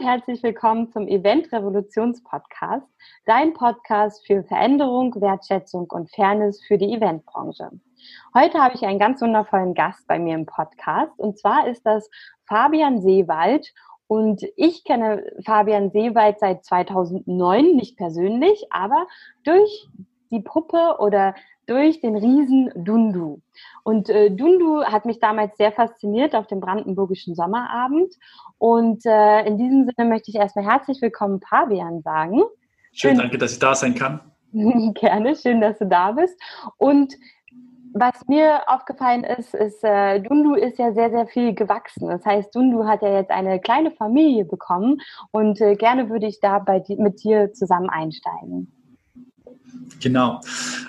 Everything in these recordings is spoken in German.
Und herzlich willkommen zum Event Revolutions Podcast, dein Podcast für Veränderung, Wertschätzung und Fairness für die Eventbranche. Heute habe ich einen ganz wundervollen Gast bei mir im Podcast und zwar ist das Fabian Seewald und ich kenne Fabian Seewald seit 2009, nicht persönlich, aber durch die Puppe oder durch den Riesen Dundu. Und äh, Dundu hat mich damals sehr fasziniert auf dem brandenburgischen Sommerabend. Und äh, in diesem Sinne möchte ich erstmal herzlich willkommen Fabian sagen. Schön, schön danke, dass ich da sein kann. Gerne, schön, dass du da bist. Und was mir aufgefallen ist, ist, äh, Dundu ist ja sehr, sehr viel gewachsen. Das heißt, Dundu hat ja jetzt eine kleine Familie bekommen und äh, gerne würde ich da bei, mit dir zusammen einsteigen. Genau.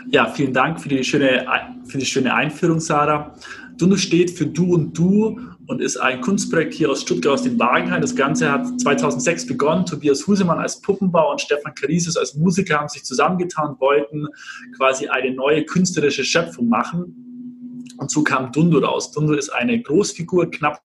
Ja, vielen Dank für die schöne, für die schöne Einführung, Sarah. Dundu steht für Du und Du und ist ein Kunstprojekt hier aus Stuttgart, aus dem Wagenheim. Das Ganze hat 2006 begonnen. Tobias Husemann als Puppenbauer und Stefan Karisis als Musiker haben sich zusammengetan, wollten quasi eine neue künstlerische Schöpfung machen. Und so kam Dundu raus. Dundu ist eine Großfigur, knapp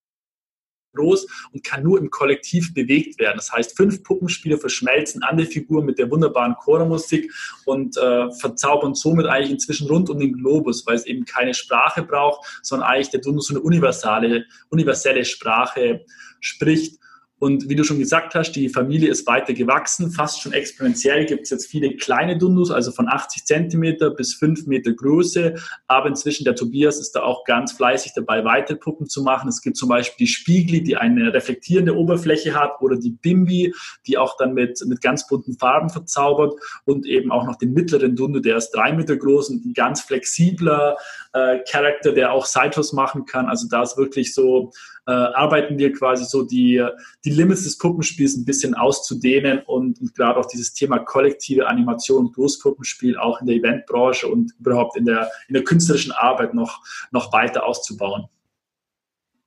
groß und kann nur im Kollektiv bewegt werden. Das heißt, fünf Puppenspieler verschmelzen an der Figur mit der wunderbaren Chormusik und äh, verzaubern somit eigentlich inzwischen rund um den Globus, weil es eben keine Sprache braucht, sondern eigentlich der so eine universale, universelle Sprache spricht. Und wie du schon gesagt hast, die Familie ist weiter gewachsen, fast schon exponentiell gibt es jetzt viele kleine Dundus, also von 80 Zentimeter bis 5 Meter Größe. Aber inzwischen der Tobias ist da auch ganz fleißig dabei, weitere Puppen zu machen. Es gibt zum Beispiel die Spiegli, die eine reflektierende Oberfläche hat, oder die Bimbi, die auch dann mit, mit ganz bunten Farben verzaubert. Und eben auch noch den mittleren Dundu, der ist drei Meter groß und ein ganz flexibler äh, Charakter, der auch Sidehos machen kann. Also da ist wirklich so äh, arbeiten wir quasi so die, die Limits des Puppenspiels ein bisschen auszudehnen und, und gerade auch dieses Thema kollektive Animation und Großpuppenspiel auch in der Eventbranche und überhaupt in der, in der künstlerischen Arbeit noch, noch weiter auszubauen.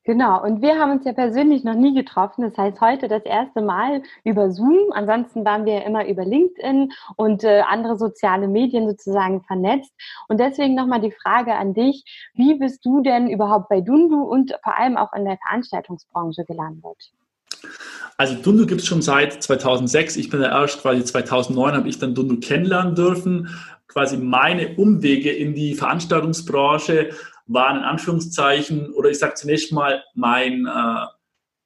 Genau, und wir haben uns ja persönlich noch nie getroffen. Das heißt, heute das erste Mal über Zoom. Ansonsten waren wir ja immer über LinkedIn und äh, andere soziale Medien sozusagen vernetzt. Und deswegen nochmal die Frage an dich. Wie bist du denn überhaupt bei Dundu und vor allem auch in der Veranstaltungsbranche gelandet? Also Dundu gibt es schon seit 2006. Ich bin ja erst quasi 2009 habe ich dann Dundu kennenlernen dürfen. Quasi meine Umwege in die Veranstaltungsbranche waren in Anführungszeichen, oder ich sage zunächst mal, mein, äh,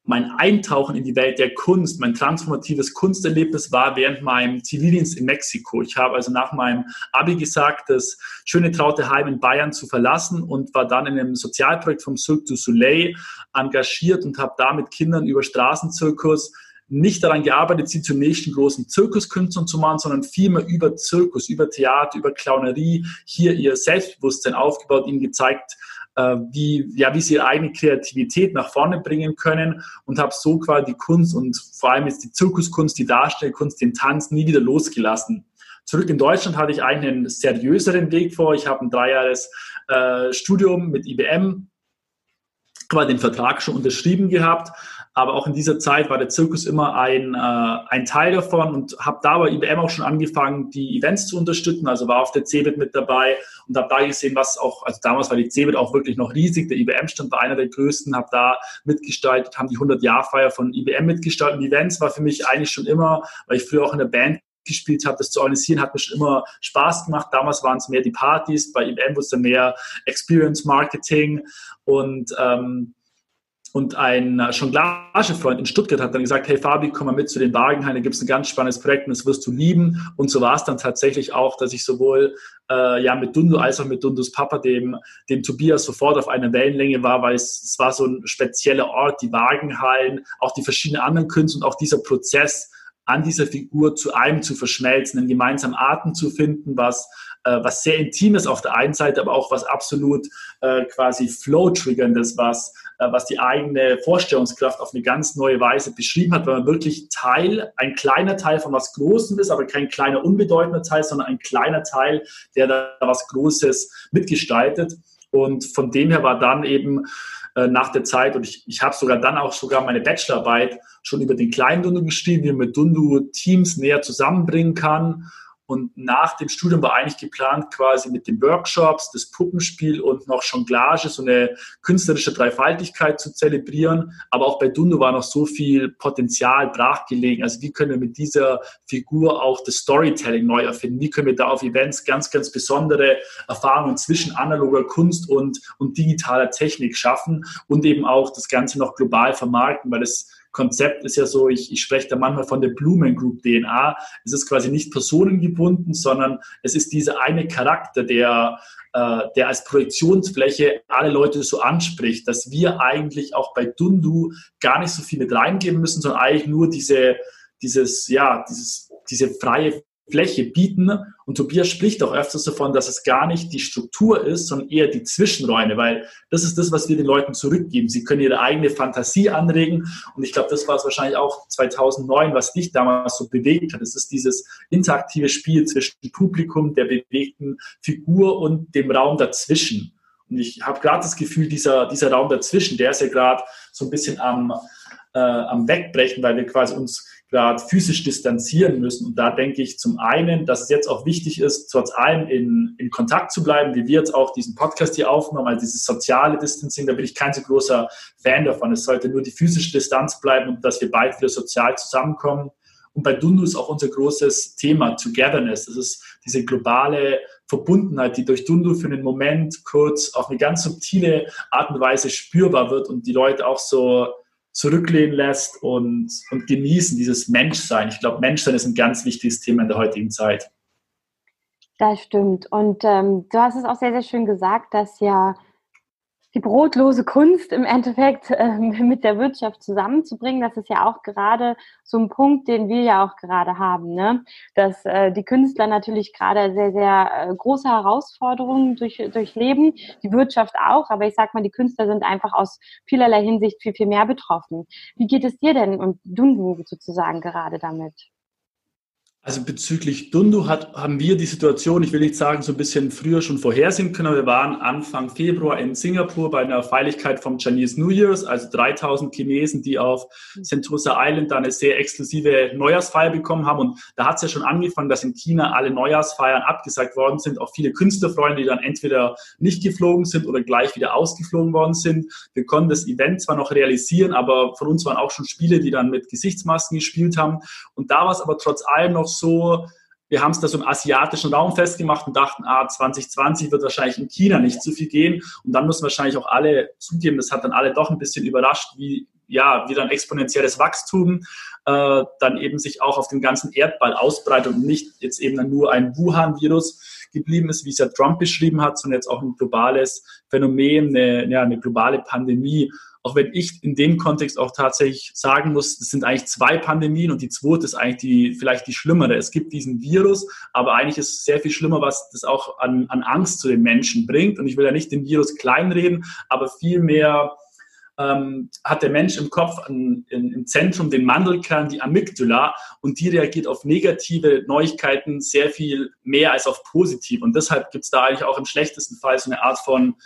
mein Eintauchen in die Welt der Kunst, mein transformatives Kunsterlebnis war während meinem Zivildienst in Mexiko. Ich habe also nach meinem Abi gesagt, das schöne traute Heim in Bayern zu verlassen und war dann in einem Sozialprojekt vom Cirque du Soleil engagiert und habe da mit Kindern über Straßenzirkus nicht daran gearbeitet, sie zum nächsten großen Zirkuskünstlern zu machen, sondern vielmehr über Zirkus, über Theater, über Clownerie hier ihr Selbstbewusstsein aufgebaut, ihnen gezeigt, äh, wie, ja, wie sie ihre eigene Kreativität nach vorne bringen können und habe so quasi die Kunst und vor allem jetzt die Zirkuskunst, die Darstellkunst, den Tanz nie wieder losgelassen. Zurück in Deutschland hatte ich einen seriöseren Weg vor. Ich habe ein dreijähriges äh, Studium mit IBM, quasi den Vertrag schon unterschrieben gehabt, aber auch in dieser Zeit war der Zirkus immer ein, äh, ein Teil davon und habe da bei IBM auch schon angefangen, die Events zu unterstützen. Also war auf der CeBIT mit dabei und habe da gesehen, was auch, also damals war die CeBIT auch wirklich noch riesig. Der IBM-Stand war einer der größten, habe da mitgestaltet, haben die 100-Jahr-Feier von IBM mitgestaltet. Und Events war für mich eigentlich schon immer, weil ich früher auch in der Band gespielt habe, das zu organisieren, hat mir schon immer Spaß gemacht. Damals waren es mehr die Partys, bei IBM wurde es dann mehr Experience Marketing und ähm, und ein Jonglagefreund in Stuttgart hat dann gesagt, hey Fabi, komm mal mit zu den Wagenhain, da gibt es ein ganz spannendes Projekt und das wirst du lieben. Und so war es dann tatsächlich auch, dass ich sowohl äh, ja mit Dundu als auch mit Dundus Papa, dem, dem Tobias, sofort auf einer Wellenlänge war, weil es, es war so ein spezieller Ort, die Wagenhallen, auch die verschiedenen anderen Künste und auch dieser Prozess, an dieser Figur zu einem zu verschmelzen, einen gemeinsamen Atem zu finden, was, äh, was sehr Intimes auf der einen Seite, aber auch was absolut äh, quasi Flow-Triggerndes, was, äh, was die eigene Vorstellungskraft auf eine ganz neue Weise beschrieben hat, weil man wirklich Teil, ein kleiner Teil von was Großem ist, aber kein kleiner, unbedeutender Teil, sondern ein kleiner Teil, der da was Großes mitgestaltet. Und von dem her war dann eben äh, nach der Zeit, und ich, ich habe sogar dann auch sogar meine Bachelorarbeit schon über den kleinen Dundu geschrieben, wie man mit Dundu Teams näher zusammenbringen kann. Und nach dem Studium war eigentlich geplant, quasi mit den Workshops, das Puppenspiel und noch Jonglage so eine künstlerische Dreifaltigkeit zu zelebrieren. Aber auch bei Dundo war noch so viel Potenzial brachgelegen. Also wie können wir mit dieser Figur auch das Storytelling neu erfinden? Wie können wir da auf Events ganz, ganz besondere Erfahrungen zwischen analoger Kunst und, und digitaler Technik schaffen und eben auch das Ganze noch global vermarkten, weil es Konzept ist ja so, ich, ich spreche da manchmal von der Blumen Group DNA. Es ist quasi nicht personengebunden, sondern es ist dieser eine Charakter, der, äh, der als Projektionsfläche alle Leute so anspricht, dass wir eigentlich auch bei Dundu gar nicht so viel mit reingeben müssen, sondern eigentlich nur diese, dieses, ja, dieses, diese freie Fläche bieten. Und Tobias spricht auch öfters davon, dass es gar nicht die Struktur ist, sondern eher die Zwischenräume, weil das ist das, was wir den Leuten zurückgeben. Sie können ihre eigene Fantasie anregen. Und ich glaube, das war es wahrscheinlich auch 2009, was dich damals so bewegt hat. Es ist dieses interaktive Spiel zwischen Publikum, der bewegten Figur und dem Raum dazwischen. Und ich habe gerade das Gefühl, dieser, dieser Raum dazwischen, der ist ja gerade so ein bisschen am, äh, am Wegbrechen, weil wir quasi uns gerade physisch distanzieren müssen. Und da denke ich zum einen, dass es jetzt auch wichtig ist, trotz allem in, in Kontakt zu bleiben, wie wir jetzt auch diesen Podcast hier aufnehmen, also dieses soziale Distancing, da bin ich kein so großer Fan davon. Es sollte nur die physische Distanz bleiben und dass wir beide wieder sozial zusammenkommen. Und bei Dundu ist auch unser großes Thema Togetherness. Das ist diese globale Verbundenheit, die durch Dundu für einen Moment kurz auf eine ganz subtile Art und Weise spürbar wird und die Leute auch so zurücklehnen lässt und, und genießen, dieses Menschsein. Ich glaube, Menschsein ist ein ganz wichtiges Thema in der heutigen Zeit. Das stimmt. Und ähm, du hast es auch sehr, sehr schön gesagt, dass ja die brotlose Kunst im Endeffekt äh, mit der Wirtschaft zusammenzubringen. Das ist ja auch gerade so ein Punkt, den wir ja auch gerade haben, ne? dass äh, die Künstler natürlich gerade sehr, sehr äh, große Herausforderungen durch, durchleben, die Wirtschaft auch, aber ich sag mal, die Künstler sind einfach aus vielerlei Hinsicht viel, viel mehr betroffen. Wie geht es dir denn und Dundu sozusagen gerade damit? Also bezüglich Dundu hat, haben wir die Situation, ich will nicht sagen, so ein bisschen früher schon vorhersehen können. Wir waren Anfang Februar in Singapur bei einer Feierlichkeit vom Chinese New Year's, also 3000 Chinesen, die auf Sentosa Island da eine sehr exklusive Neujahrsfeier bekommen haben. Und da hat es ja schon angefangen, dass in China alle Neujahrsfeiern abgesagt worden sind. Auch viele Künstlerfreunde, die dann entweder nicht geflogen sind oder gleich wieder ausgeflogen worden sind. Wir konnten das Event zwar noch realisieren, aber von uns waren auch schon Spiele, die dann mit Gesichtsmasken gespielt haben. Und da war es aber trotz allem noch so, wir haben es da so im asiatischen Raum festgemacht und dachten, ah, 2020 wird wahrscheinlich in China nicht so viel gehen. Und dann müssen wahrscheinlich auch alle zugeben, das hat dann alle doch ein bisschen überrascht, wie, ja, wie dann exponentielles Wachstum äh, dann eben sich auch auf den ganzen Erdball ausbreitet und nicht jetzt eben nur ein Wuhan-Virus geblieben ist, wie es ja Trump beschrieben hat, sondern jetzt auch ein globales Phänomen, eine, ja, eine globale Pandemie auch wenn ich in dem Kontext auch tatsächlich sagen muss, es sind eigentlich zwei Pandemien und die zweite ist eigentlich die, vielleicht die schlimmere. Es gibt diesen Virus, aber eigentlich ist es sehr viel schlimmer, was das auch an, an Angst zu den Menschen bringt. Und ich will ja nicht den Virus kleinreden, aber vielmehr ähm, hat der Mensch im Kopf an, in, im Zentrum den Mandelkern, die Amygdala, und die reagiert auf negative Neuigkeiten sehr viel mehr als auf positiv. Und deshalb gibt es da eigentlich auch im schlechtesten Fall so eine Art von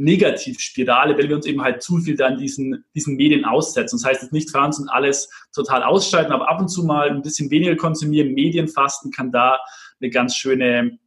Negativspirale, weil wir uns eben halt zu viel dann diesen, diesen Medien aussetzen. Das heißt jetzt nicht uns und alles total ausschalten, aber ab und zu mal ein bisschen weniger konsumieren, Medienfasten kann da eine ganz schöne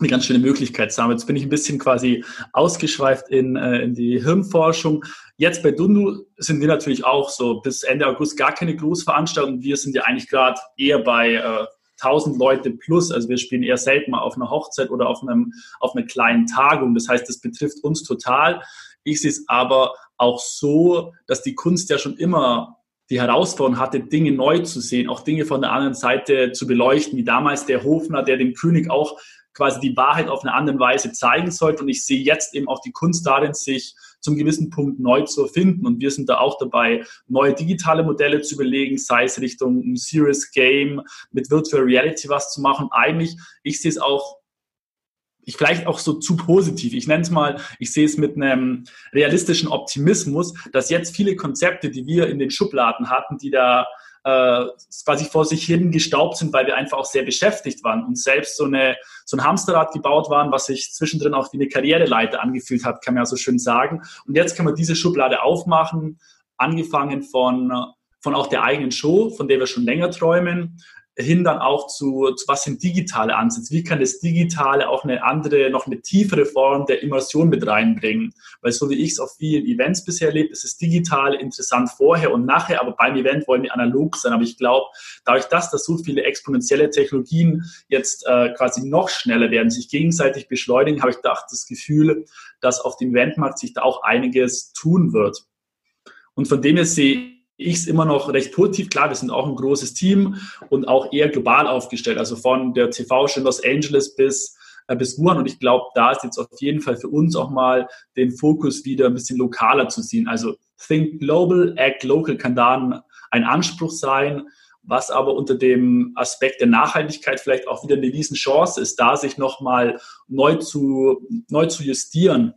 eine ganz schöne Möglichkeit sein. Jetzt bin ich ein bisschen quasi ausgeschweift in, äh, in die Hirnforschung. Jetzt bei Dundu sind wir natürlich auch so bis Ende August gar keine Großveranstaltung. Wir sind ja eigentlich gerade eher bei äh, 1000 Leute plus. Also wir spielen eher selten mal auf einer Hochzeit oder auf, einem, auf einer kleinen Tagung. Das heißt, das betrifft uns total. Ich sehe es aber auch so, dass die Kunst ja schon immer die Herausforderung hatte, Dinge neu zu sehen, auch Dinge von der anderen Seite zu beleuchten, wie damals der Hofner, der dem König auch quasi die Wahrheit auf eine andere Weise zeigen sollte. Und ich sehe jetzt eben auch die Kunst darin, sich zum gewissen Punkt neu zu erfinden. Und wir sind da auch dabei, neue digitale Modelle zu überlegen, sei es Richtung ein Serious Game, mit Virtual Reality was zu machen. Eigentlich, ich sehe es auch ich vielleicht auch so zu positiv. Ich nenne es mal, ich sehe es mit einem realistischen Optimismus, dass jetzt viele Konzepte, die wir in den Schubladen hatten, die da äh, quasi vor sich hin gestaubt sind, weil wir einfach auch sehr beschäftigt waren und selbst so, eine, so ein Hamsterrad gebaut waren, was sich zwischendrin auch wie eine Karriereleiter angefühlt hat, kann man ja so schön sagen. Und jetzt kann man diese Schublade aufmachen, angefangen von, von auch der eigenen Show, von der wir schon länger träumen, hin dann auch zu, zu was sind digitale Ansätze? Wie kann das Digitale auch eine andere, noch eine tiefere Form der Immersion mit reinbringen? Weil so wie ich es auf vielen Events bisher erlebt, ist das Digitale interessant vorher und nachher, aber beim Event wollen wir analog sein. Aber ich glaube, dadurch, dass da so viele exponentielle Technologien jetzt äh, quasi noch schneller werden, sich gegenseitig beschleunigen, habe ich da das Gefühl, dass auf dem Eventmarkt sich da auch einiges tun wird. Und von dem her sehe ich es immer noch recht positiv. Klar, wir sind auch ein großes Team und auch eher global aufgestellt, also von der TV-Show in Los Angeles bis äh, bis Wuhan. Und ich glaube, da ist jetzt auf jeden Fall für uns auch mal den Fokus wieder ein bisschen lokaler zu ziehen. Also Think Global, Act Local kann da ein, Anspruch sein, was aber unter dem Aspekt der Nachhaltigkeit vielleicht auch wieder eine Riesenchance ist, da sich nochmal neu zu, neu zu justieren.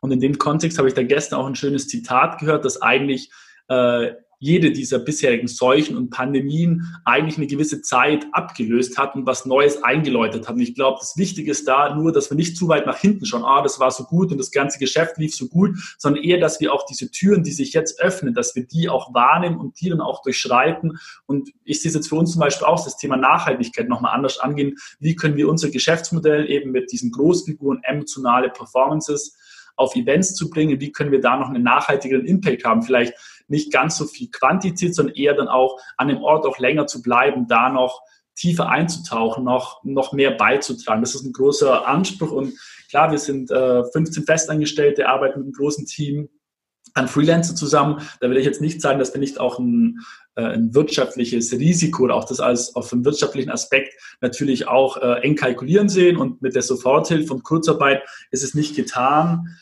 Und in dem Kontext habe ich da gestern auch ein schönes Zitat gehört, dass eigentlich äh, jede dieser bisherigen Seuchen und Pandemien eigentlich eine gewisse Zeit abgelöst hat und was Neues eingeläutet hat. Und ich glaube, das Wichtige ist da nur, dass wir nicht zu weit nach hinten schauen, ah, das war so gut und das ganze Geschäft lief so gut, sondern eher, dass wir auch diese Türen, die sich jetzt öffnen, dass wir die auch wahrnehmen und die dann auch durchschreiten. Und ich sehe es jetzt für uns zum Beispiel auch das Thema Nachhaltigkeit nochmal anders angehen. Wie können wir unser Geschäftsmodell eben mit diesen Großfiguren, emotionale Performances auf Events zu bringen? Wie können wir da noch einen nachhaltigeren Impact haben? Vielleicht nicht ganz so viel Quantität, sondern eher dann auch an dem Ort auch länger zu bleiben, da noch tiefer einzutauchen, noch, noch mehr beizutragen. Das ist ein großer Anspruch und klar, wir sind äh, 15 Festangestellte, arbeiten mit einem großen Team an Freelancer zusammen. Da will ich jetzt nicht sagen, dass wir nicht auch ein, äh, ein wirtschaftliches Risiko oder auch das als auf einem wirtschaftlichen Aspekt natürlich auch äh, eng kalkulieren sehen und mit der Soforthilfe und Kurzarbeit ist es nicht getan.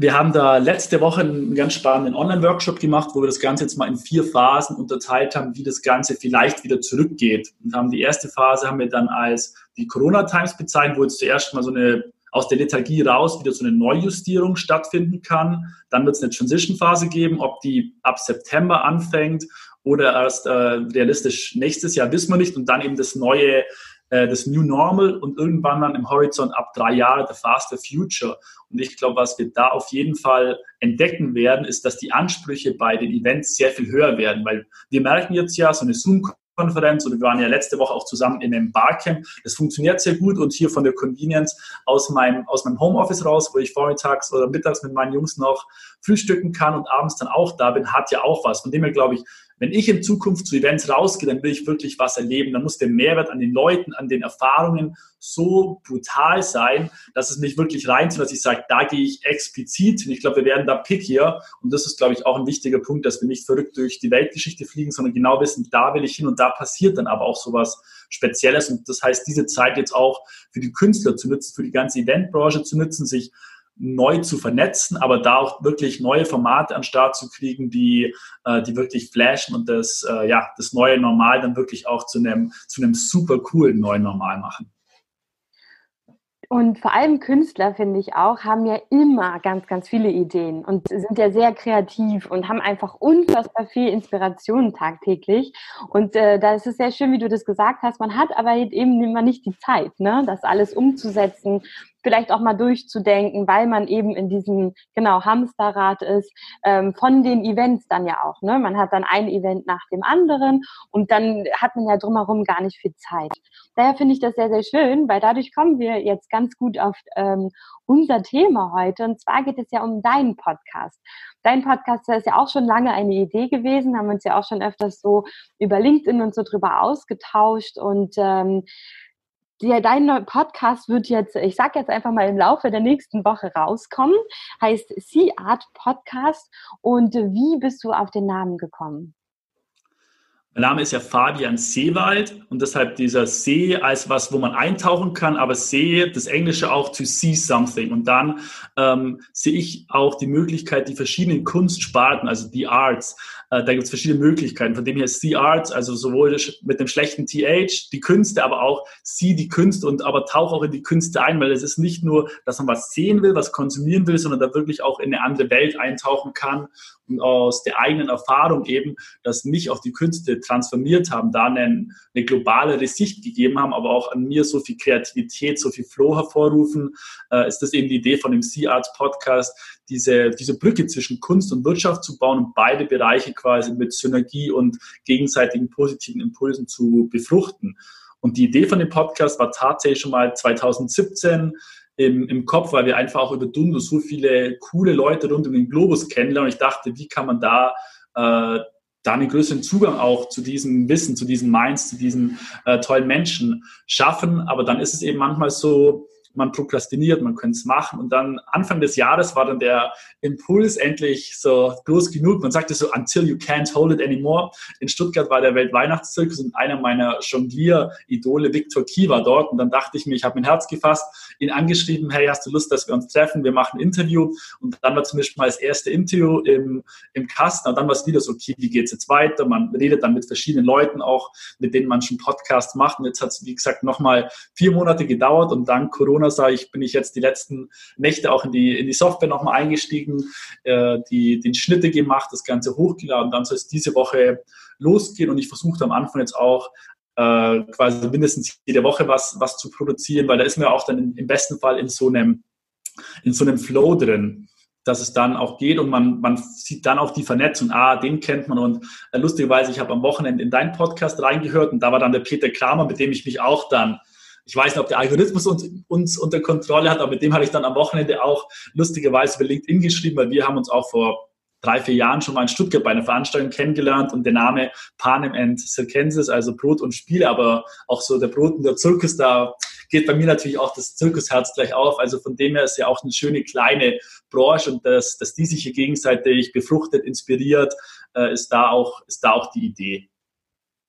Wir haben da letzte Woche einen ganz spannenden Online-Workshop gemacht, wo wir das Ganze jetzt mal in vier Phasen unterteilt haben, wie das Ganze vielleicht wieder zurückgeht. Und haben die erste Phase haben wir dann als die Corona Times bezeichnet, wo jetzt zuerst mal so eine aus der Lethargie raus wieder so eine Neujustierung stattfinden kann. Dann wird es eine Transition-Phase geben, ob die ab September anfängt oder erst äh, realistisch nächstes Jahr, wissen wir nicht. Und dann eben das neue das New Normal und irgendwann dann im Horizont ab drei Jahre the Faster Future. Und ich glaube, was wir da auf jeden Fall entdecken werden, ist, dass die Ansprüche bei den Events sehr viel höher werden, weil wir merken jetzt ja, so eine Zoom Konferenz oder wir waren ja letzte Woche auch zusammen in einem Barcamp. Das funktioniert sehr gut und hier von der Convenience aus meinem, aus meinem Homeoffice raus, wo ich vormittags oder mittags mit meinen Jungs noch frühstücken kann und abends dann auch da bin, hat ja auch was. Von dem her glaube ich, wenn ich in Zukunft zu Events rausgehe, dann will ich wirklich was erleben. Dann muss der Mehrwert an den Leuten, an den Erfahrungen so brutal sein, dass es mich wirklich reinzieht, dass ich sage, da gehe ich explizit hin. Ich glaube, wir werden da pickier. Und das ist, glaube ich, auch ein wichtiger Punkt, dass wir nicht verrückt durch die Weltgeschichte fliegen, sondern genau wissen, da will ich hin und da passiert dann aber auch sowas Spezielles. Und das heißt, diese Zeit jetzt auch für die Künstler zu nutzen, für die ganze Eventbranche zu nutzen, sich neu zu vernetzen, aber da auch wirklich neue Formate an Start zu kriegen, die, äh, die wirklich flashen und das, äh, ja, das neue Normal dann wirklich auch zu einem, zu einem super coolen neuen Normal machen. Und vor allem Künstler, finde ich auch, haben ja immer ganz, ganz viele Ideen und sind ja sehr kreativ und haben einfach unfassbar viel Inspiration tagtäglich. Und äh, da ist es sehr schön, wie du das gesagt hast. Man hat aber eben immer nicht die Zeit, ne, das alles umzusetzen vielleicht auch mal durchzudenken, weil man eben in diesem genau Hamsterrad ist, ähm, von den Events dann ja auch. Ne? Man hat dann ein Event nach dem anderen und dann hat man ja drumherum gar nicht viel Zeit. Daher finde ich das sehr, sehr schön, weil dadurch kommen wir jetzt ganz gut auf ähm, unser Thema heute. Und zwar geht es ja um deinen Podcast. Dein Podcast ist ja auch schon lange eine Idee gewesen, haben uns ja auch schon öfters so über LinkedIn und so drüber ausgetauscht und ähm, der, dein Podcast wird jetzt, ich sag jetzt einfach mal im Laufe der nächsten Woche rauskommen, heißt Sea Art Podcast. Und wie bist du auf den Namen gekommen? Mein Name ist ja Fabian Seewald und deshalb dieser See als was, wo man eintauchen kann, aber See, das Englische auch to see something. Und dann ähm, sehe ich auch die Möglichkeit, die verschiedenen Kunstsparten, also die Arts, äh, da gibt es verschiedene Möglichkeiten. Von dem her See Arts, also sowohl mit dem schlechten TH, die Künste, aber auch See die Künste und aber tauch auch in die Künste ein, weil es ist nicht nur, dass man was sehen will, was konsumieren will, sondern da wirklich auch in eine andere Welt eintauchen kann und aus der eigenen Erfahrung eben, dass mich auch die Künste transformiert haben, da eine, eine globale Sicht gegeben haben, aber auch an mir so viel Kreativität, so viel Flow hervorrufen, äh, ist das eben die Idee von dem Sea Arts Podcast, diese, diese Brücke zwischen Kunst und Wirtschaft zu bauen und beide Bereiche quasi mit Synergie und gegenseitigen positiven Impulsen zu befruchten. Und die Idee von dem Podcast war tatsächlich schon mal 2017 im, im Kopf, weil wir einfach auch über Dundo so viele coole Leute rund um den Globus kennenlernen. Und ich dachte, wie kann man da äh, da einen größeren Zugang auch zu diesem Wissen, zu diesen Minds, zu diesen äh, tollen Menschen schaffen. Aber dann ist es eben manchmal so, man prokrastiniert, man könnte es machen. Und dann Anfang des Jahres war dann der Impuls endlich so groß genug. Man sagte so, until you can't hold it anymore. In Stuttgart war der Weltweihnachtszirkus und einer meiner Jonglier-Idole, Victor Key, war dort. Und dann dachte ich mir, ich habe mein Herz gefasst, ihn angeschrieben, hey, hast du Lust, dass wir uns treffen? Wir machen ein Interview. Und dann war zum Beispiel mal das erste Interview im, im Kasten. Und dann war es wieder so, okay, wie geht's jetzt weiter? Man redet dann mit verschiedenen Leuten auch, mit denen man schon Podcasts macht. Und jetzt hat es, wie gesagt, nochmal vier Monate gedauert und dann Corona sage ich, bin ich jetzt die letzten Nächte auch in die, in die Software nochmal eingestiegen, äh, die, den Schnitte gemacht, das Ganze hochgeladen. Dann soll es diese Woche losgehen und ich versuche am Anfang jetzt auch äh, quasi mindestens jede Woche was, was zu produzieren, weil da ist mir auch dann im besten Fall in so einem, in so einem Flow drin dass es dann auch geht und man, man sieht dann auch die Vernetzung, ah, den kennt man und äh, lustigerweise, ich habe am Wochenende in deinen Podcast reingehört und da war dann der Peter Kramer, mit dem ich mich auch dann ich weiß nicht, ob der Algorithmus uns, uns unter Kontrolle hat, aber mit dem habe ich dann am Wochenende auch lustigerweise über LinkedIn geschrieben, weil wir haben uns auch vor drei, vier Jahren schon mal in Stuttgart bei einer Veranstaltung kennengelernt und der Name Panem and Circenses, also Brot und Spiele, aber auch so der Brot und der Zirkus, da geht bei mir natürlich auch das Zirkusherz gleich auf. Also von dem her ist ja auch eine schöne kleine Branche und dass, dass die sich hier gegenseitig befruchtet, inspiriert, äh, ist da auch, ist da auch die Idee.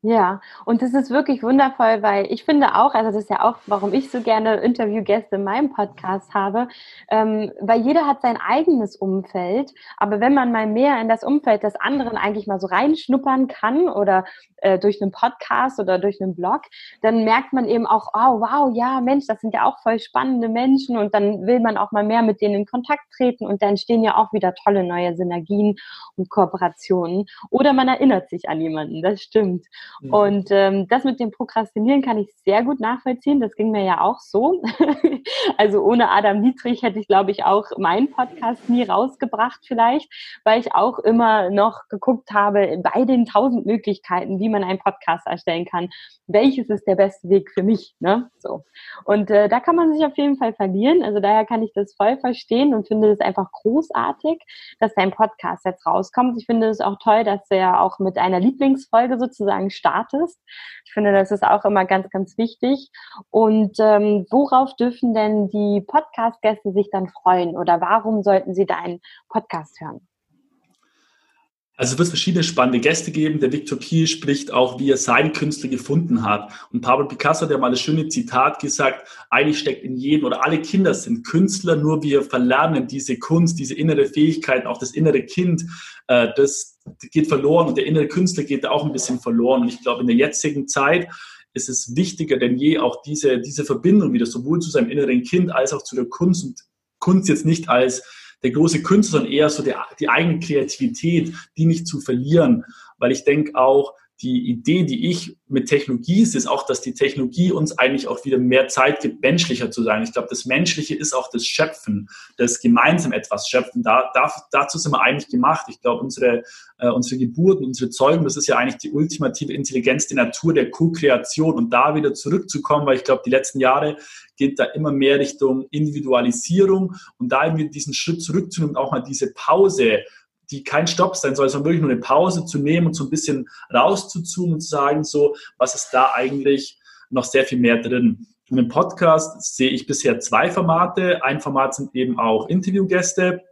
Ja, und das ist wirklich wundervoll, weil ich finde auch, also das ist ja auch, warum ich so gerne Interviewgäste in meinem Podcast habe, ähm, weil jeder hat sein eigenes Umfeld, aber wenn man mal mehr in das Umfeld des anderen eigentlich mal so reinschnuppern kann oder äh, durch einen Podcast oder durch einen Blog, dann merkt man eben auch, oh wow, ja Mensch, das sind ja auch voll spannende Menschen und dann will man auch mal mehr mit denen in Kontakt treten und dann entstehen ja auch wieder tolle neue Synergien und Kooperationen oder man erinnert sich an jemanden, das stimmt. Mhm. Und ähm, das mit dem Prokrastinieren kann ich sehr gut nachvollziehen. Das ging mir ja auch so. also ohne Adam Dietrich hätte ich, glaube ich, auch meinen Podcast nie rausgebracht vielleicht, weil ich auch immer noch geguckt habe bei den tausend Möglichkeiten, wie man einen Podcast erstellen kann. Welches ist der beste Weg für mich? Ne? So. Und äh, da kann man sich auf jeden Fall verlieren. Also daher kann ich das voll verstehen und finde es einfach großartig, dass dein Podcast jetzt rauskommt. Ich finde es auch toll, dass er auch mit einer Lieblingsfolge sozusagen startest. Ich finde, das ist auch immer ganz, ganz wichtig. Und ähm, worauf dürfen denn die Podcast-Gäste sich dann freuen oder warum sollten sie deinen Podcast hören? Also es wird verschiedene spannende Gäste geben. Der Victor Kiel spricht auch, wie er seinen Künstler gefunden hat. Und Pablo Picasso hat ja mal das schöne Zitat gesagt, eigentlich steckt in jedem oder alle Kinder sind Künstler, nur wir verlernen diese Kunst, diese innere Fähigkeit, auch das innere Kind, äh, das geht verloren und der innere Künstler geht auch ein bisschen verloren. Und ich glaube, in der jetzigen Zeit ist es wichtiger denn je, auch diese, diese Verbindung wieder sowohl zu seinem inneren Kind als auch zu der Kunst und Kunst jetzt nicht als der große Künstler, sondern eher so der, die eigene Kreativität, die nicht zu verlieren. Weil ich denke auch, die Idee, die ich mit Technologie ist, ist auch, dass die Technologie uns eigentlich auch wieder mehr Zeit gibt, menschlicher zu sein. Ich glaube, das Menschliche ist auch das Schöpfen, das gemeinsam etwas schöpfen. Da, da, dazu sind wir eigentlich gemacht. Ich glaube, unsere, äh, unsere Geburten, unsere Zeugung, das ist ja eigentlich die ultimative Intelligenz der Natur, der Co-Kreation und da wieder zurückzukommen, weil ich glaube, die letzten Jahre geht da immer mehr Richtung Individualisierung und da eben diesen Schritt zurückzunehmen, auch mal diese Pause die kein Stopp sein soll, sondern wirklich nur eine Pause zu nehmen und so ein bisschen rauszuzoomen und zu sagen, so, was ist da eigentlich noch sehr viel mehr drin. Und im Podcast sehe ich bisher zwei Formate. Ein Format sind eben auch Interviewgäste,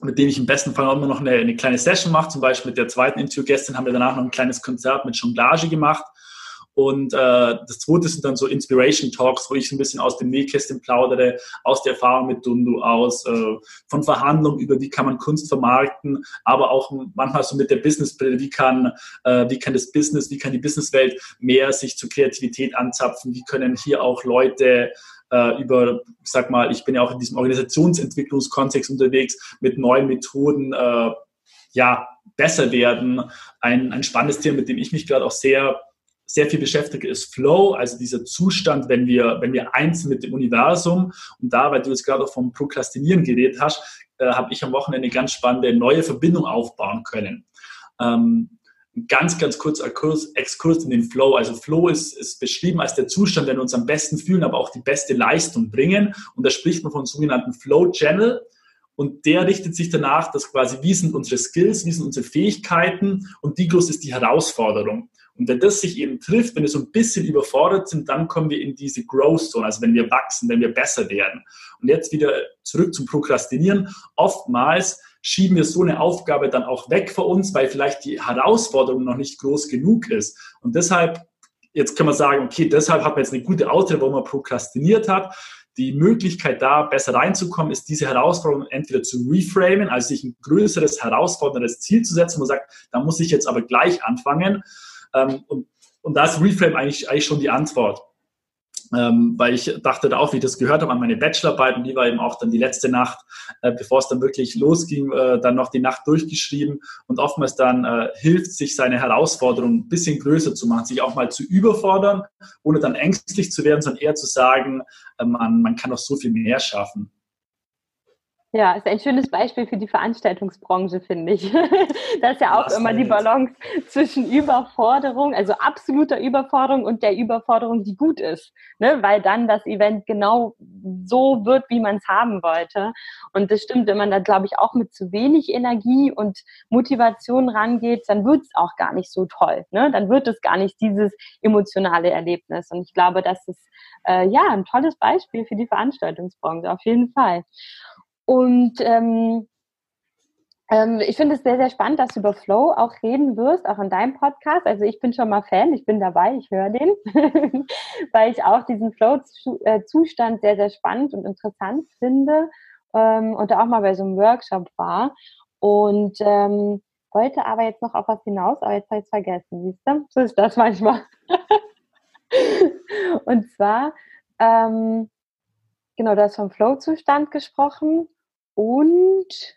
mit denen ich im besten Fall auch immer noch eine, eine kleine Session mache. Zum Beispiel mit der zweiten Interviewgästin haben wir danach noch ein kleines Konzert mit Jonglage gemacht. Und äh, das zweite sind dann so Inspiration Talks, wo ich ein bisschen aus dem Nähkästchen plaudere, aus der Erfahrung mit Dundu, aus äh, von Verhandlungen über, wie kann man Kunst vermarkten, aber auch manchmal so mit der Businessbrille, wie kann, äh, wie kann das Business, wie kann die Businesswelt mehr sich zur Kreativität anzapfen, wie können hier auch Leute äh, über, ich sag mal, ich bin ja auch in diesem Organisationsentwicklungskontext unterwegs, mit neuen Methoden äh, ja, besser werden. Ein, ein spannendes Thema, mit dem ich mich gerade auch sehr sehr viel beschäftige, ist Flow, also dieser Zustand, wenn wir, wenn wir eins mit dem Universum und da, weil du jetzt gerade auch vom Prokrastinieren geredet hast, äh, habe ich am Wochenende eine ganz spannende neue Verbindung aufbauen können. Ähm, ganz, ganz kurz Exkurs, in den Flow. Also Flow ist, ist beschrieben als der Zustand, wenn wir uns am besten fühlen, aber auch die beste Leistung bringen. Und da spricht man von sogenannten Flow Channel. Und der richtet sich danach, dass quasi, wie sind unsere Skills, wie sind unsere Fähigkeiten und wie groß ist die Herausforderung. Und wenn das sich eben trifft, wenn wir so ein bisschen überfordert sind, dann kommen wir in diese Growth Zone, also wenn wir wachsen, wenn wir besser werden. Und jetzt wieder zurück zum Prokrastinieren. Oftmals schieben wir so eine Aufgabe dann auch weg vor uns, weil vielleicht die Herausforderung noch nicht groß genug ist. Und deshalb, jetzt kann man sagen, okay, deshalb hat man jetzt eine gute Ausrede, wo man prokrastiniert hat. Die Möglichkeit da, besser reinzukommen, ist diese Herausforderung entweder zu reframen, also sich ein größeres, herausforderndes Ziel zu setzen, wo man sagt, da muss ich jetzt aber gleich anfangen ähm, und, und da ist Reframe eigentlich, eigentlich schon die Antwort. Ähm, weil ich dachte da auch, wie ich das gehört habe, an meine Bachelorarbeit und die war eben auch dann die letzte Nacht, äh, bevor es dann wirklich losging, äh, dann noch die Nacht durchgeschrieben und oftmals dann äh, hilft, sich seine Herausforderung ein bisschen größer zu machen, sich auch mal zu überfordern, ohne dann ängstlich zu werden, sondern eher zu sagen, äh, man, man kann doch so viel mehr schaffen. Ja, ist ein schönes Beispiel für die Veranstaltungsbranche, finde ich. da ist ja auch Was immer die Balance zwischen Überforderung, also absoluter Überforderung und der Überforderung, die gut ist, ne? weil dann das Event genau so wird, wie man es haben wollte. Und das stimmt, wenn man da, glaube ich, auch mit zu wenig Energie und Motivation rangeht, dann wird es auch gar nicht so toll. Ne? Dann wird es gar nicht dieses emotionale Erlebnis. Und ich glaube, das ist äh, ja ein tolles Beispiel für die Veranstaltungsbranche, auf jeden Fall. Und ähm, ähm, ich finde es sehr, sehr spannend, dass du über Flow auch reden wirst, auch in deinem Podcast. Also ich bin schon mal Fan, ich bin dabei, ich höre den, weil ich auch diesen Flow-Zustand sehr, sehr spannend und interessant finde ähm, und da auch mal bei so einem Workshop war. Und ähm, wollte aber jetzt noch auf was hinaus, aber jetzt habe ich es vergessen, siehst du? So ist das manchmal. und zwar, ähm, genau, du hast vom Flow-Zustand gesprochen und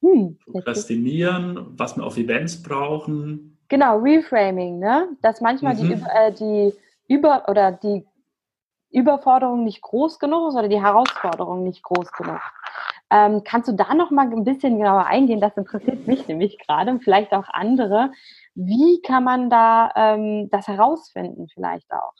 hm, Prokrastinieren, was wir auf Events brauchen. Genau, Reframing, ne? Dass manchmal mhm. die, äh, die Über- oder die Überforderung nicht groß genug ist oder die Herausforderung nicht groß genug. Ähm, kannst du da noch mal ein bisschen genauer eingehen? Das interessiert mich nämlich gerade und vielleicht auch andere. Wie kann man da ähm, das herausfinden vielleicht auch?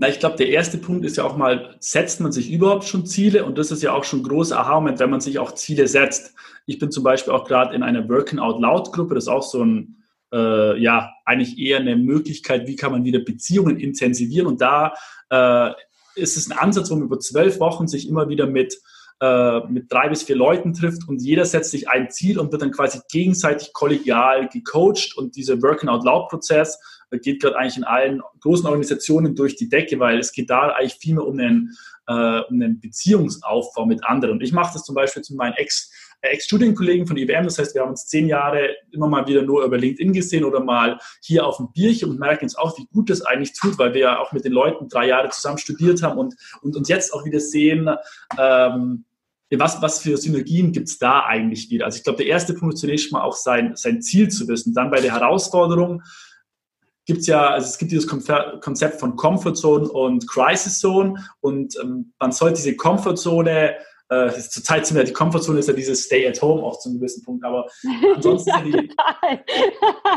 Na, ich glaube, der erste Punkt ist ja auch mal, setzt man sich überhaupt schon Ziele? Und das ist ja auch schon ein großer Aha-Moment, wenn man sich auch Ziele setzt. Ich bin zum Beispiel auch gerade in einer Working Out Loud Gruppe. Das ist auch so ein, äh, ja, eigentlich eher eine Möglichkeit, wie kann man wieder Beziehungen intensivieren. Und da äh, ist es ein Ansatz, wo man über zwölf Wochen sich immer wieder mit äh, mit drei bis vier Leuten trifft und jeder setzt sich ein Ziel und wird dann quasi gegenseitig kollegial gecoacht und dieser Working Out Loud Prozess geht gerade eigentlich in allen großen Organisationen durch die Decke, weil es geht da eigentlich viel mehr um einen, äh, um einen Beziehungsaufbau mit anderen. Und ich mache das zum Beispiel zu meinen Ex- äh, Ex-Studienkollegen von IBM. Das heißt, wir haben uns zehn Jahre immer mal wieder nur über LinkedIn gesehen oder mal hier auf dem Bierchen und merken jetzt auch, wie gut das eigentlich tut, weil wir ja auch mit den Leuten drei Jahre zusammen studiert haben und, und uns jetzt auch wieder sehen, ähm, was, was für Synergien gibt es da eigentlich wieder? Also ich glaube, der erste Punkt ist zunächst mal auch sein, sein Ziel zu wissen. Dann bei der Herausforderung, gibt es ja, also es gibt dieses Konzept von Comfort Zone und Crisis Zone. Und ähm, man sollte diese Comfort Zone äh, zurzeit sind ja die Comfortzone ist ja dieses Stay at Home auch zu einem gewissen Punkt, aber ansonsten ja, die,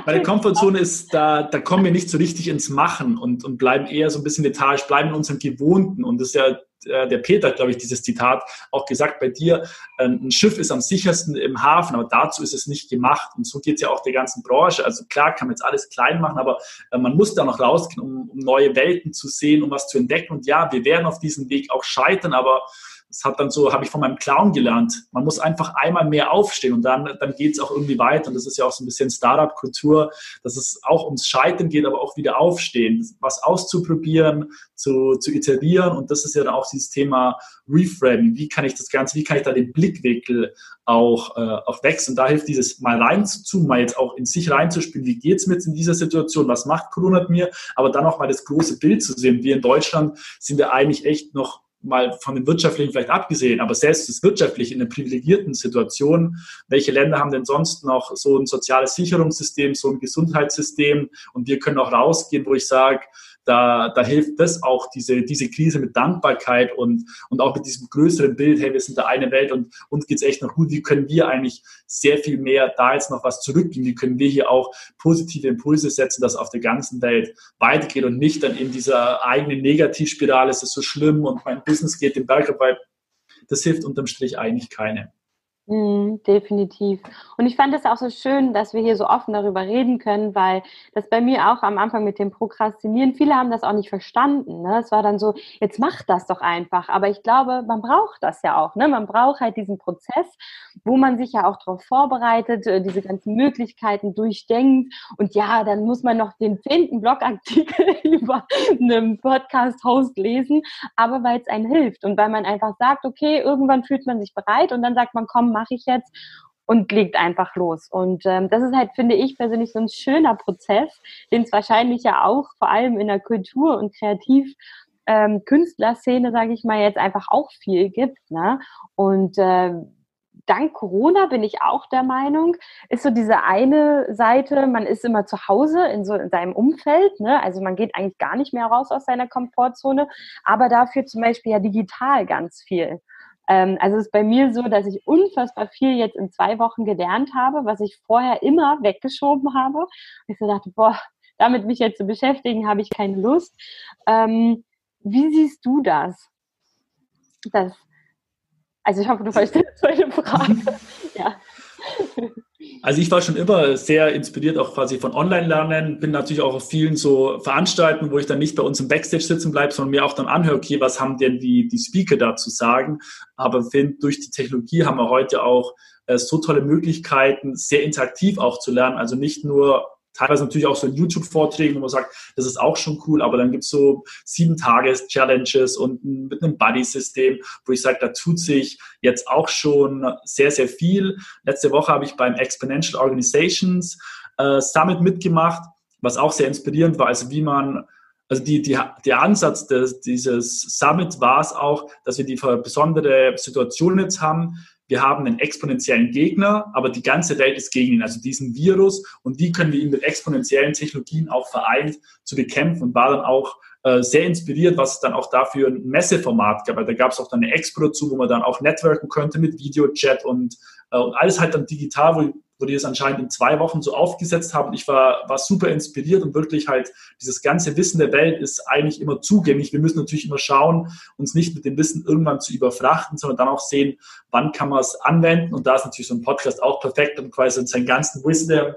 bei der Comfortzone ist, da, da kommen wir nicht so richtig ins Machen und, und bleiben eher so ein bisschen lethargisch, bleiben in unserem Gewohnten. Und das ist ja äh, der Peter hat, glaube ich, dieses Zitat auch gesagt bei dir, äh, ein Schiff ist am sichersten im Hafen, aber dazu ist es nicht gemacht. Und so geht es ja auch der ganzen Branche. Also klar kann man jetzt alles klein machen, aber äh, man muss da noch rausgehen, um, um neue Welten zu sehen, um was zu entdecken. Und ja, wir werden auf diesem Weg auch scheitern, aber das hat dann so, habe ich von meinem Clown gelernt. Man muss einfach einmal mehr aufstehen und dann, dann geht es auch irgendwie weiter. Und das ist ja auch so ein bisschen Startup-Kultur, dass es auch ums Scheitern geht, aber auch wieder aufstehen, was auszuprobieren, zu, zu iterieren. Und das ist ja dann auch dieses Thema Reframing. Wie kann ich das Ganze, wie kann ich da den Blickwinkel auch, äh, auch wechseln? Da hilft dieses mal reinzuzoomen, mal jetzt auch in sich reinzuspielen. Wie geht's mir jetzt in dieser Situation? Was macht Corona mit mir? Aber dann auch mal das große Bild zu sehen. Wir in Deutschland sind wir eigentlich echt noch mal von dem Wirtschaftlichen vielleicht abgesehen, aber selbst das Wirtschaftliche in einer privilegierten Situation, welche Länder haben denn sonst noch so ein soziales Sicherungssystem, so ein Gesundheitssystem? Und wir können auch rausgehen, wo ich sage, da, da hilft das auch, diese, diese Krise mit Dankbarkeit und, und auch mit diesem größeren Bild, hey, wir sind da eine Welt und uns geht's echt noch gut, wie können wir eigentlich sehr viel mehr da jetzt noch was zurückgeben, wie können wir hier auch positive Impulse setzen, dass auf der ganzen Welt weitergeht und nicht dann in dieser eigenen Negativspirale, es ist so schlimm und mein Business geht den Berg dabei. Das hilft unterm Strich eigentlich keine. Mm, definitiv. Und ich fand es auch so schön, dass wir hier so offen darüber reden können, weil das bei mir auch am Anfang mit dem Prokrastinieren, viele haben das auch nicht verstanden. Ne? Es war dann so, jetzt mach das doch einfach. Aber ich glaube, man braucht das ja auch. Ne? Man braucht halt diesen Prozess, wo man sich ja auch darauf vorbereitet, äh, diese ganzen Möglichkeiten durchdenkt. Und ja, dann muss man noch den zehnten Blogartikel über einen Podcast-Host lesen, aber weil es einem hilft und weil man einfach sagt, okay, irgendwann fühlt man sich bereit und dann sagt man, komm, mache ich jetzt und legt einfach los. Und ähm, das ist halt, finde ich persönlich, so ein schöner Prozess, den es wahrscheinlich ja auch vor allem in der Kultur- und Kreativ- ähm, Künstlerszene, sage ich mal, jetzt einfach auch viel gibt. Ne? Und äh, dank Corona bin ich auch der Meinung, ist so diese eine Seite, man ist immer zu Hause in so in seinem Umfeld, ne? also man geht eigentlich gar nicht mehr raus aus seiner Komfortzone, aber dafür zum Beispiel ja digital ganz viel. Ähm, also es ist bei mir so, dass ich unfassbar viel jetzt in zwei Wochen gelernt habe, was ich vorher immer weggeschoben habe. Ich so dachte, boah, damit mich jetzt zu beschäftigen, habe ich keine Lust. Ähm, wie siehst du das? das? Also ich hoffe, du verstehst meine Frage. ja. Also ich war schon immer sehr inspiriert auch quasi von Online-Lernen, bin natürlich auch auf vielen so Veranstaltungen, wo ich dann nicht bei uns im Backstage sitzen bleibe, sondern mir auch dann anhöre, okay, was haben denn die, die Speaker da zu sagen? Aber finde, durch die Technologie haben wir heute auch äh, so tolle Möglichkeiten, sehr interaktiv auch zu lernen. Also nicht nur teilweise natürlich auch so in YouTube-Vorträgen, wo man sagt, das ist auch schon cool, aber dann gibt es so sieben Tages-Challenges und mit einem Buddy-System, wo ich sage, da tut sich jetzt auch schon sehr, sehr viel. Letzte Woche habe ich beim Exponential Organizations äh, Summit mitgemacht, was auch sehr inspirierend war, also wie man also die, die, der Ansatz des, dieses Summit war es auch, dass wir die besondere Situation jetzt haben, wir haben einen exponentiellen Gegner, aber die ganze Welt ist gegen ihn, also diesen Virus. Und wie können wir ihn mit exponentiellen Technologien auch vereint zu bekämpfen? Und war dann auch äh, sehr inspiriert, was es dann auch dafür ein Messeformat gab. Da gab es auch dann eine Expo dazu, wo man dann auch networken könnte mit Videochat und, äh, und alles halt dann digital, wo, wo die es anscheinend in zwei Wochen so aufgesetzt haben. Ich war, war super inspiriert und wirklich halt dieses ganze Wissen der Welt ist eigentlich immer zugänglich. Wir müssen natürlich immer schauen, uns nicht mit dem Wissen irgendwann zu überfrachten, sondern dann auch sehen, wann kann man es anwenden. Und da ist natürlich so ein Podcast auch perfekt, um quasi seinen ganzen Wisdom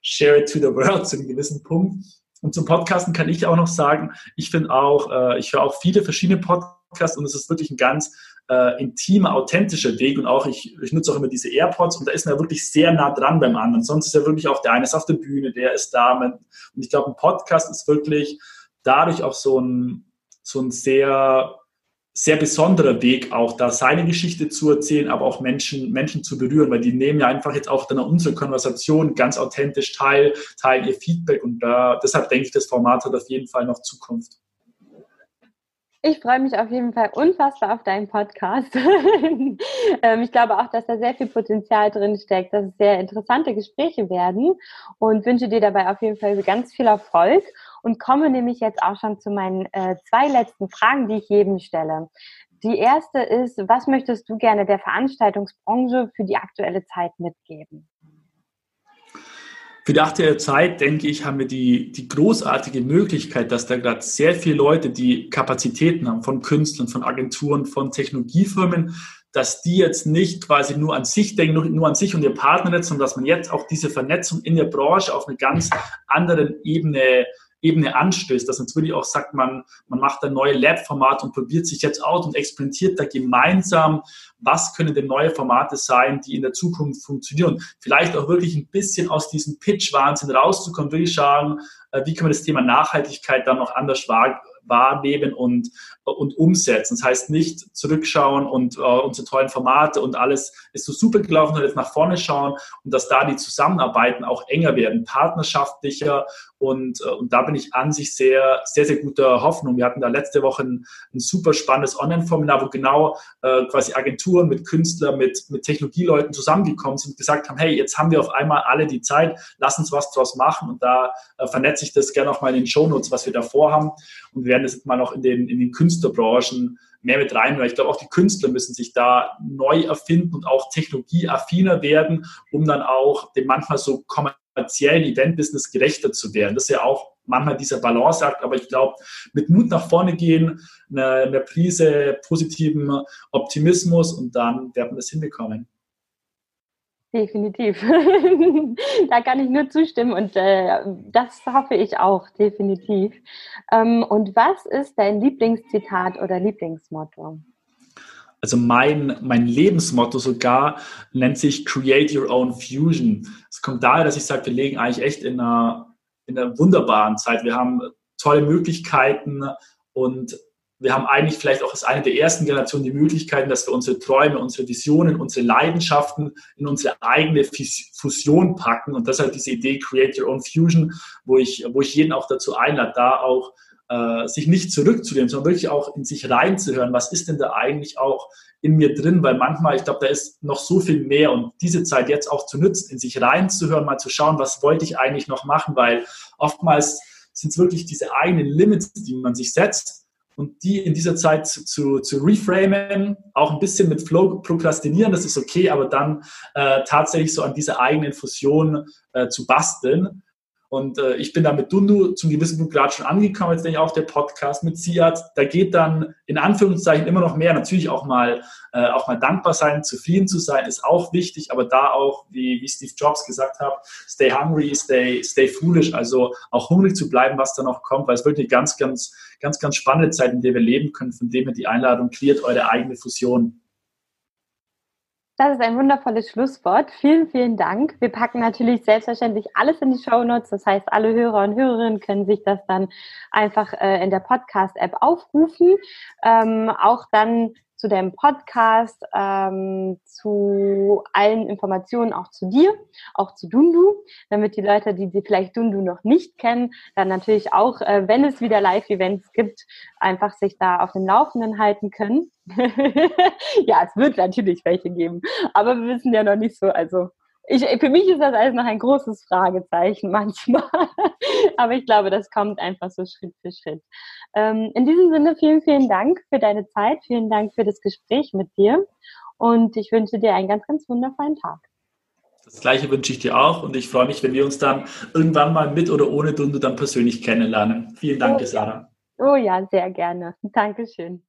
share it to the world zu einem gewissen Punkt. Und zum Podcasten kann ich auch noch sagen, ich finde auch, äh, ich höre auch viele verschiedene Podcasts und es ist wirklich ein ganz äh, intimer, authentischer Weg und auch ich, ich nutze auch immer diese AirPods und da ist man ja wirklich sehr nah dran beim anderen. Sonst ist ja wirklich auch der eine ist auf der Bühne, der ist da. und ich glaube, ein Podcast ist wirklich dadurch auch so ein, so ein sehr, sehr besonderer Weg, auch da seine Geschichte zu erzählen, aber auch Menschen, Menschen zu berühren, weil die nehmen ja einfach jetzt auch dann unsere Konversation ganz authentisch teil, teilen ihr Feedback und da, deshalb denke ich, das Format hat auf jeden Fall noch Zukunft. Ich freue mich auf jeden Fall unfassbar auf deinen Podcast. Ähm, ich glaube auch, dass da sehr viel Potenzial drin steckt, dass es sehr interessante Gespräche werden und wünsche dir dabei auf jeden Fall ganz viel Erfolg und komme nämlich jetzt auch schon zu meinen äh, zwei letzten Fragen, die ich jedem stelle. Die erste ist, was möchtest du gerne der Veranstaltungsbranche für die aktuelle Zeit mitgeben? Für die aktuelle Zeit, denke ich, haben wir die, die großartige Möglichkeit, dass da gerade sehr viele Leute, die Kapazitäten haben von Künstlern, von Agenturen, von Technologiefirmen, dass die jetzt nicht quasi nur an sich denken, nur, nur an sich und ihr Partner sondern dass man jetzt auch diese Vernetzung in der Branche auf eine ganz anderen Ebene Ebene anstößt, dass man wirklich auch sagt, man, man macht ein neues Lab-Format und probiert sich jetzt aus und experimentiert da gemeinsam, was können denn neue Formate sein, die in der Zukunft funktionieren. Vielleicht auch wirklich ein bisschen aus diesem Pitch-Wahnsinn rauszukommen, würde ich sagen, äh, wie kann man das Thema Nachhaltigkeit dann noch anders wahr, wahrnehmen und, und umsetzen. Das heißt nicht zurückschauen und äh, unsere tollen Formate und alles ist so super gelaufen und jetzt nach vorne schauen und dass da die Zusammenarbeiten auch enger werden, partnerschaftlicher und, äh, und da bin ich an sich sehr, sehr, sehr guter Hoffnung. Wir hatten da letzte Woche ein, ein super spannendes Online-Formular, wo genau äh, quasi Agenturen mit Künstlern, mit, mit Technologieleuten zusammengekommen sind und gesagt haben, hey, jetzt haben wir auf einmal alle die Zeit, lass uns was draus machen und da äh, vernetze ich das gerne auch mal in den Shownotes, was wir da vorhaben und wir werden das jetzt mal noch in den, in den Künstlerbranchen mehr mit rein, weil ich glaube, auch die Künstler müssen sich da neu erfinden und auch technologieaffiner werden, um dann auch dem manchmal so kommerziellen Event-Business gerechter zu werden. Das ist ja auch manchmal dieser Balanceakt, aber ich glaube, mit Mut nach vorne gehen, eine, eine Prise positiven Optimismus und dann werden wir das hinbekommen. Definitiv. da kann ich nur zustimmen und äh, das hoffe ich auch, definitiv. Ähm, und was ist dein Lieblingszitat oder Lieblingsmotto? Also mein, mein Lebensmotto sogar nennt sich Create Your Own Fusion. Es kommt daher, dass ich sage, wir legen eigentlich echt in einer, in einer wunderbaren Zeit. Wir haben tolle Möglichkeiten und wir haben eigentlich vielleicht auch als eine der ersten Generationen die Möglichkeiten, dass wir unsere Träume, unsere Visionen, unsere Leidenschaften in unsere eigene Fusion packen. Und deshalb diese Idee Create Your Own Fusion, wo ich, wo ich jeden auch dazu einlade, da auch äh, sich nicht zurückzunehmen, sondern wirklich auch in sich reinzuhören. Was ist denn da eigentlich auch in mir drin? Weil manchmal, ich glaube, da ist noch so viel mehr und diese Zeit jetzt auch zu nutzen, in sich reinzuhören, mal zu schauen, was wollte ich eigentlich noch machen, weil oftmals sind es wirklich diese eigenen Limits, die man sich setzt und die in dieser Zeit zu, zu, zu reframen, auch ein bisschen mit Flow prokrastinieren, das ist okay, aber dann äh, tatsächlich so an dieser eigenen Fusion äh, zu basteln. Und äh, ich bin da mit Dundu zum gewissen Punkt gerade schon angekommen, jetzt denke ich auch der Podcast mit Siad. Da geht dann in Anführungszeichen immer noch mehr. Natürlich auch mal, äh, auch mal dankbar sein, zufrieden zu sein, ist auch wichtig, aber da auch, wie, wie Steve Jobs gesagt hat, stay hungry, stay, stay foolish, also auch hungrig zu bleiben, was da noch kommt, weil es wirklich eine ganz, ganz, ganz, ganz spannende Zeit, in der wir leben können, von dem her die Einladung klärt eure eigene Fusion. Das ist ein wundervolles Schlusswort. Vielen, vielen Dank. Wir packen natürlich selbstverständlich alles in die Show Notes. Das heißt, alle Hörer und Hörerinnen können sich das dann einfach äh, in der Podcast-App aufrufen. Ähm, auch dann zu deinem Podcast, ähm, zu allen Informationen auch zu dir, auch zu Dundu, damit die Leute, die, die vielleicht Dundu noch nicht kennen, dann natürlich auch, äh, wenn es wieder Live-Events gibt, einfach sich da auf dem Laufenden halten können. ja, es wird natürlich welche geben, aber wir wissen ja noch nicht so, also ich, für mich ist das alles noch ein großes Fragezeichen manchmal. Aber ich glaube, das kommt einfach so Schritt für Schritt. Ähm, in diesem Sinne, vielen, vielen Dank für deine Zeit. Vielen Dank für das Gespräch mit dir. Und ich wünsche dir einen ganz, ganz wundervollen Tag. Das gleiche wünsche ich dir auch und ich freue mich, wenn wir uns dann irgendwann mal mit oder ohne Dunde dann persönlich kennenlernen. Vielen Dank, oh, Sarah. Oh ja, sehr gerne. Dankeschön.